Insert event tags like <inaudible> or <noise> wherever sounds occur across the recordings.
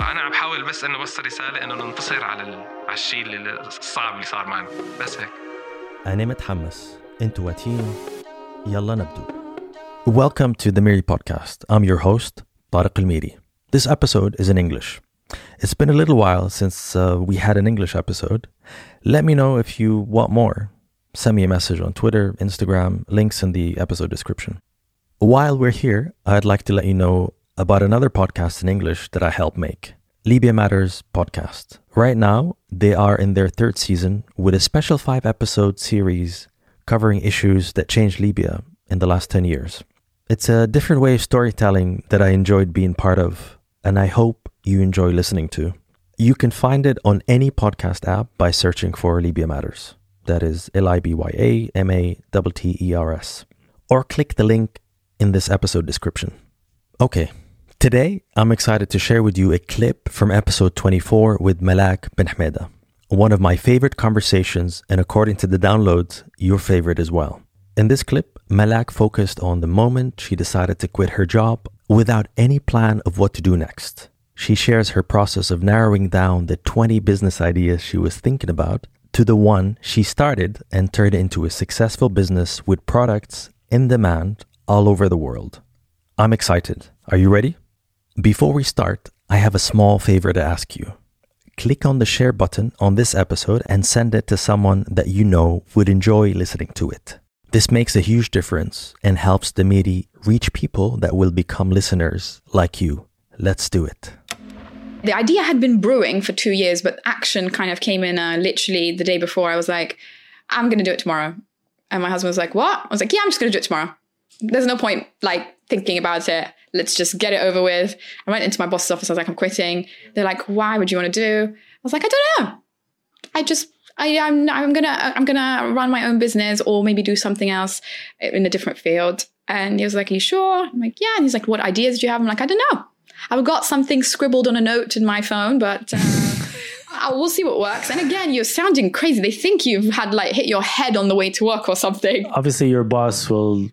الموضوع هذا انا عم بحاول بس انه اوصل رساله انه ننتصر على ال... على الشيء اللي الصعب اللي صار معنا بس هيك أنا متحمس انتوا واتين يلا نبدو Welcome to the Miri podcast. I'm your host, Tariq Al-Miri. This episode is in English. It's been a little while since uh, we had an English episode. Let me know if you want more. Send me a message on Twitter, Instagram, links in the episode description. While we're here, I'd like to let you know about another podcast in English that I help make Libya Matters podcast. Right now, they are in their third season with a special five episode series covering issues that changed Libya in the last 10 years. It's a different way of storytelling that I enjoyed being part of, and I hope you enjoy listening to. You can find it on any podcast app by searching for Libya Matters. That is L I B Y A M A T T E R S. Or click the link in this episode description. Okay, today I'm excited to share with you a clip from episode 24 with Malak Ben Hameda. One of my favorite conversations, and according to the downloads, your favorite as well. In this clip, Malak focused on the moment she decided to quit her job without any plan of what to do next. She shares her process of narrowing down the 20 business ideas she was thinking about to the one she started and turned into a successful business with products in demand all over the world. I'm excited. Are you ready? Before we start, I have a small favor to ask you. Click on the share button on this episode and send it to someone that you know would enjoy listening to it. This makes a huge difference and helps the Miri reach people that will become listeners like you. Let's do it. the idea had been brewing for two years, but action kind of came in uh, literally the day before. I was like, I'm going to do it tomorrow. And my husband was like, What? I was like, Yeah, I'm just going to do it tomorrow. There's no point like thinking about it. Let's just get it over with. I went into my boss's office. I was like, I'm quitting. They're like, Why would you want to do? I was like, I don't know. I just, I, I'm, I'm gonna, I'm gonna run my own business or maybe do something else in a different field. And he was like, Are you sure? I'm like, Yeah. And he's like, What ideas do you have? I'm like, I don't know. I've got something scribbled on a note in my phone, but uh, <laughs> we'll see what works. And again, you're sounding crazy. They think you've had like hit your head on the way to work or something. obviously your boss will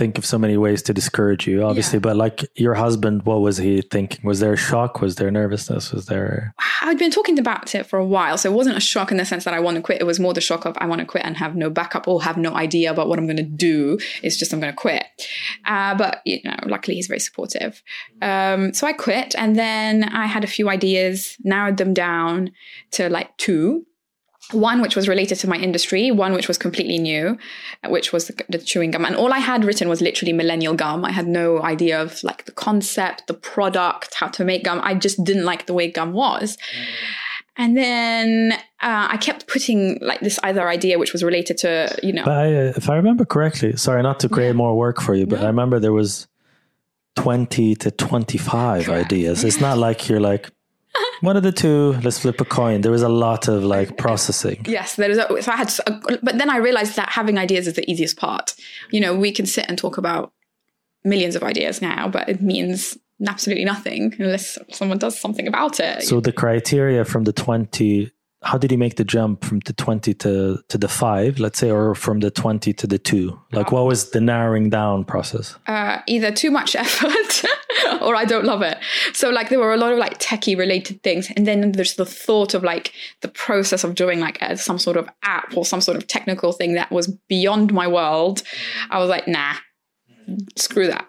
think of so many ways to discourage you obviously but like your husband what was he thinking was there a shock was there nervousness was there I'd been talking about it for a while, so it wasn't a shock in the sense that I want to quit. It was more the shock of I want to quit and have no backup or have no idea about what I'm going to do. It's just I'm going to quit. Uh, but you know, luckily he's very supportive. Um, so I quit, and then I had a few ideas, narrowed them down to like two. One which was related to my industry, one which was completely new, which was the, the chewing gum. And all I had written was literally millennial gum. I had no idea of like the concept, the product, how to make gum. I just didn't like the way gum was. And then uh, I kept putting like this other idea which was related to, you know, but I, uh, if i remember correctly sorry not to create more work for you but i remember there was 20 to 25 ideas it's not like you're like one of the two let's flip a coin there was a lot of like processing Yes, there is. A, so I had, a, but then I realized that having ideas is the easiest part. You know, we can sit and talk about millions of ideas now, but it means absolutely nothing unless someone does something about it. so the criteria from the 20 how did you make the jump from the 20 to to the 5 let's say or from the 20 to the 2 like what was the narrowing down process uh, either too much <laughs> effort <laughs> or I don't love it. So like there were a lot of like techie related things, and then there's the thought of like the process of doing like a, some sort of app or some sort of technical thing that was beyond my world. I was like, nah, screw that.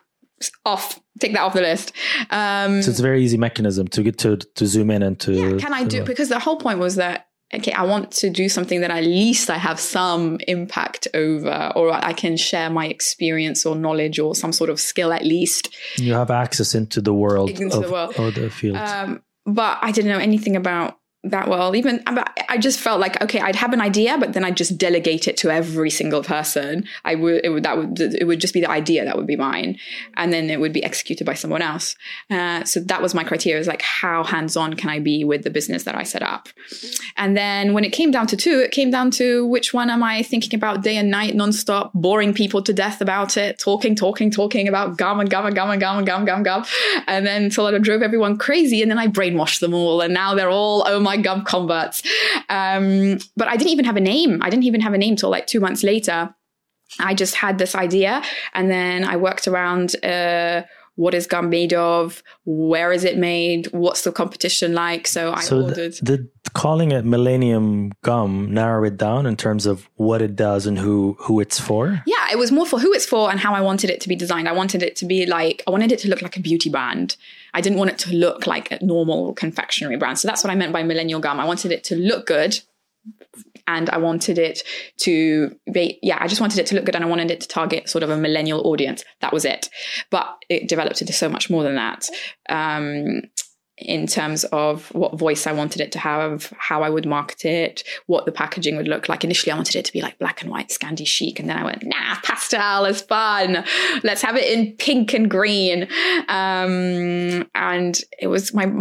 Off, take that off the list. Um, So it's a very easy mechanism to get to to zoom in and to. yeah, can I do because the whole point was that okay, I want to do something that at least I have some impact over, or I can share my experience or knowledge or some sort of skill at least. You have access into the world Into of the world. or the field. Um, but I didn't know anything about that well. Even I just felt like okay, I'd have an idea, but then I'd just delegate it to every single person. I would it would that would it would just be the idea that would be mine, and then it would be executed by someone else. Uh, so that was my criteria: is like how hands on can I be with the business that I set up. And then when it came down to two, it came down to which one am I thinking about day and night, nonstop, boring people to death about it, talking, talking, talking about gum and gum and gum and gum and gum, gum, gum, and then until I drove everyone crazy, and then I brainwashed them all, and now they're all oh my gum converts. Um, but I didn't even have a name. I didn't even have a name till like two months later. I just had this idea, and then I worked around. Uh, what is gum made of? Where is it made? What's the competition like? So I so ordered. The, the calling it Millennium Gum narrow it down in terms of what it does and who who it's for. Yeah, it was more for who it's for and how I wanted it to be designed. I wanted it to be like I wanted it to look like a beauty brand. I didn't want it to look like a normal confectionery brand. So that's what I meant by millennial gum. I wanted it to look good and I wanted it to be, yeah, I just wanted it to look good and I wanted it to target sort of a millennial audience. That was it. But it developed into so much more than that. Um, in terms of what voice I wanted it to have, how I would market it, what the packaging would look like. Initially, I wanted it to be like black and white, Scandi chic. And then I went, nah, pastel is fun. Let's have it in pink and green. Um, and it was my,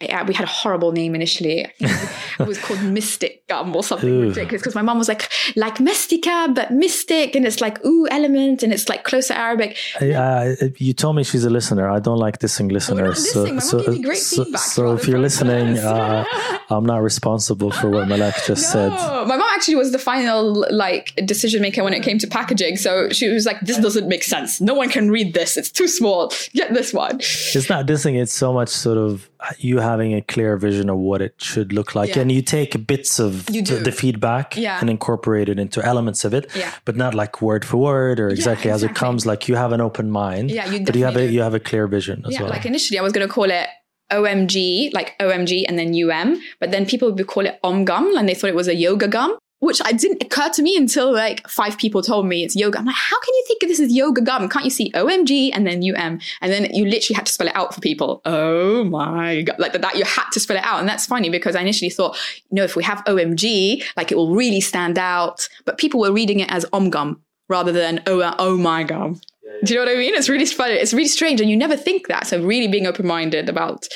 yeah, we had a horrible name initially. it was called <laughs> Mystic Gum or something ooh. ridiculous because my mom was like, like Mystica, but mystic. And it's like, ooh, element. And it's like closer Arabic. Uh, you told me she's a listener. I don't like dissing listeners. so, so, so, so if you're listening, <laughs> uh, I'm not responsible for what Malak just no. said. My mom actually was the final like decision maker when it came to packaging. So she was like, "This doesn't make sense. No one can read this. It's too small. Get this one." It's not dissing. It's so much sort of you having a clear vision of what it should look like, yeah. and you take bits of the, the, feedback yeah. and incorporate it into elements of it, yeah. but not like word for word or exactly, exactly, as it comes. Like you have an open mind, yeah, you but you have a you have a clear vision as well. Like initially, I was going to call it OMG, like OMG and then UM, but then people would call it Om gum and they thought it was a yoga gum, which I didn't occur to me until like five people told me it's yoga. I'm like, how can you think this is yoga gum? Can't you see OMG and then UM? And then you literally had to spell it out for people. Oh my God. Like that, you had to spell it out. And that's funny because I initially thought, you know, if we have OMG, like it will really stand out. But people were reading it as Om gum rather than oh, oh my gum. Do you know what I mean? It's really funny. It's really strange, and you never think that. So really being open minded about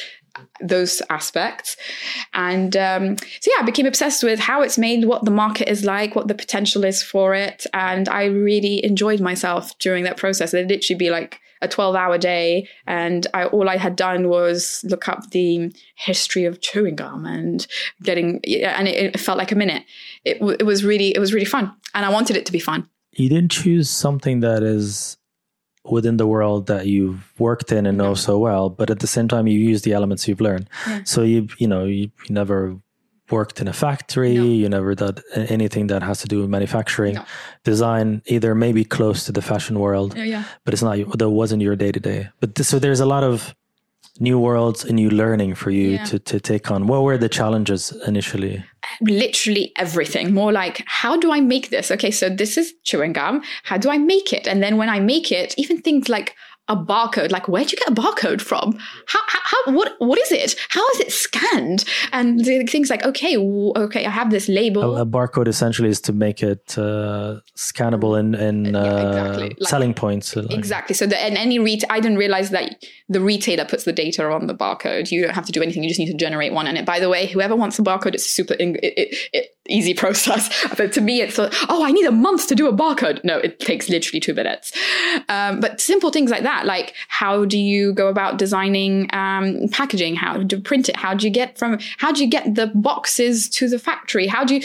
those aspects, and um, so yeah, I became obsessed with how it's made, what the market is like, what the potential is for it, and I really enjoyed myself during that process. It'd literally be like a 12 hour day and I, all I had done was look up the history of chewing gum and getting and it, it felt like a minute it, it was really it was really fun and I wanted it to be fun you didn't choose something that is within the world that you've worked in and know so well, but at the same time you use the elements you've learned. Yeah. So you you know you, you, never worked in a factory, no. you never did anything that has to do with manufacturing, no. design, either maybe close to the fashion world, yeah, yeah. but it's not that wasn't your day to day. But th- so there's a lot of new worlds and new learning for you yeah. to to take on. What were the challenges initially? Literally everything. More like how do i make this? Okay so this is chewing gum. How do i make it? And then when i make it even things like a barcode? Like where'd you get a barcode from? How, how, how what what is it? How is it scanned? And things like okay okay i have this label. A, a barcode essentially is to make it uh, scannable in in uh, yeah, exactly. like, selling points like. exactly. So the, and any ret- i didn't realize that the retailer puts the data on the barcode. You don't have to do anything. You just need to generate one. And it by the way whoever wants a barcode it's super it, it, it, easy <laughs> process. But to me it's like, oh i need a month to do a barcode. No it takes literally two minutes. Um, but simple things like that like how do you go about designing um, packaging? How do you print it? How do you get from how do you get the boxes to the factory? How do you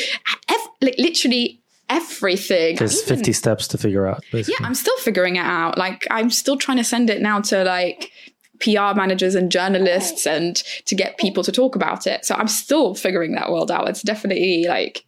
ev- like literally everything. There's Even, 50 steps to figure out basically. yeah i'm still figuring it out. Like i'm still trying to send it now to like PR managers and journalists and to get people to talk about it. So I'm still figuring that world out. It's definitely like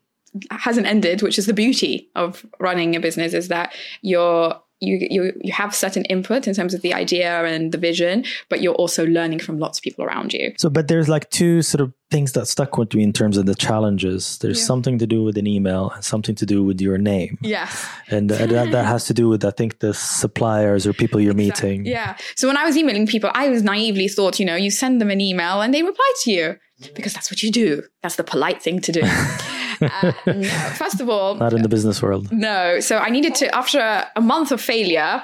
hasn't ended, which is the beauty of running a business is that you're you you you have certain input in terms of the idea and the vision, but you're also learning from lots of people around you. So, but there's like two sort of things that stuck with me in terms of the challenges. There's yeah. something to do with an email and something to do with your name. Yes, and uh, that, that has to do with I think the suppliers or people you're exactly. meeting. Yeah. So when I was emailing people, I was naively thought, you know, you send them an email and they reply to you because that's what you do. That's the polite thing to do. <laughs> uh, no, first of all, Not in the business world. no. So I needed to, after a, month of failure,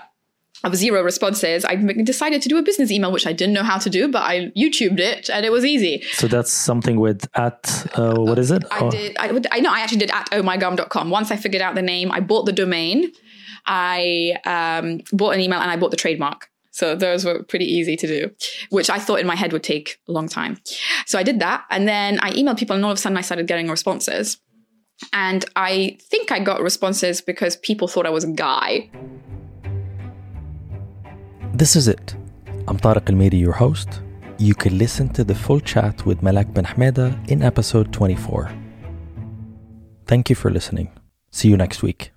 of zero responses, I decided to do a business email, which I didn't know how to do, but I YouTubed it and it was easy. So that's something with at uh, what is it? I Oh, did. I, I know. I actually did at ohmygum.com. Once I figured out the name, I bought the domain. I um, bought an email and I bought the trademark. So those were pretty easy to do, which I thought in my head would take a long time. So I did that, and then I emailed people, and all of a sudden I started getting responses. And I think I got responses because people thought I was a guy. This is it. I'm Tariq Al Miri, your host. You can listen to the full chat with Malak Ben Hameda in episode 24. Thank you for listening. See you next week.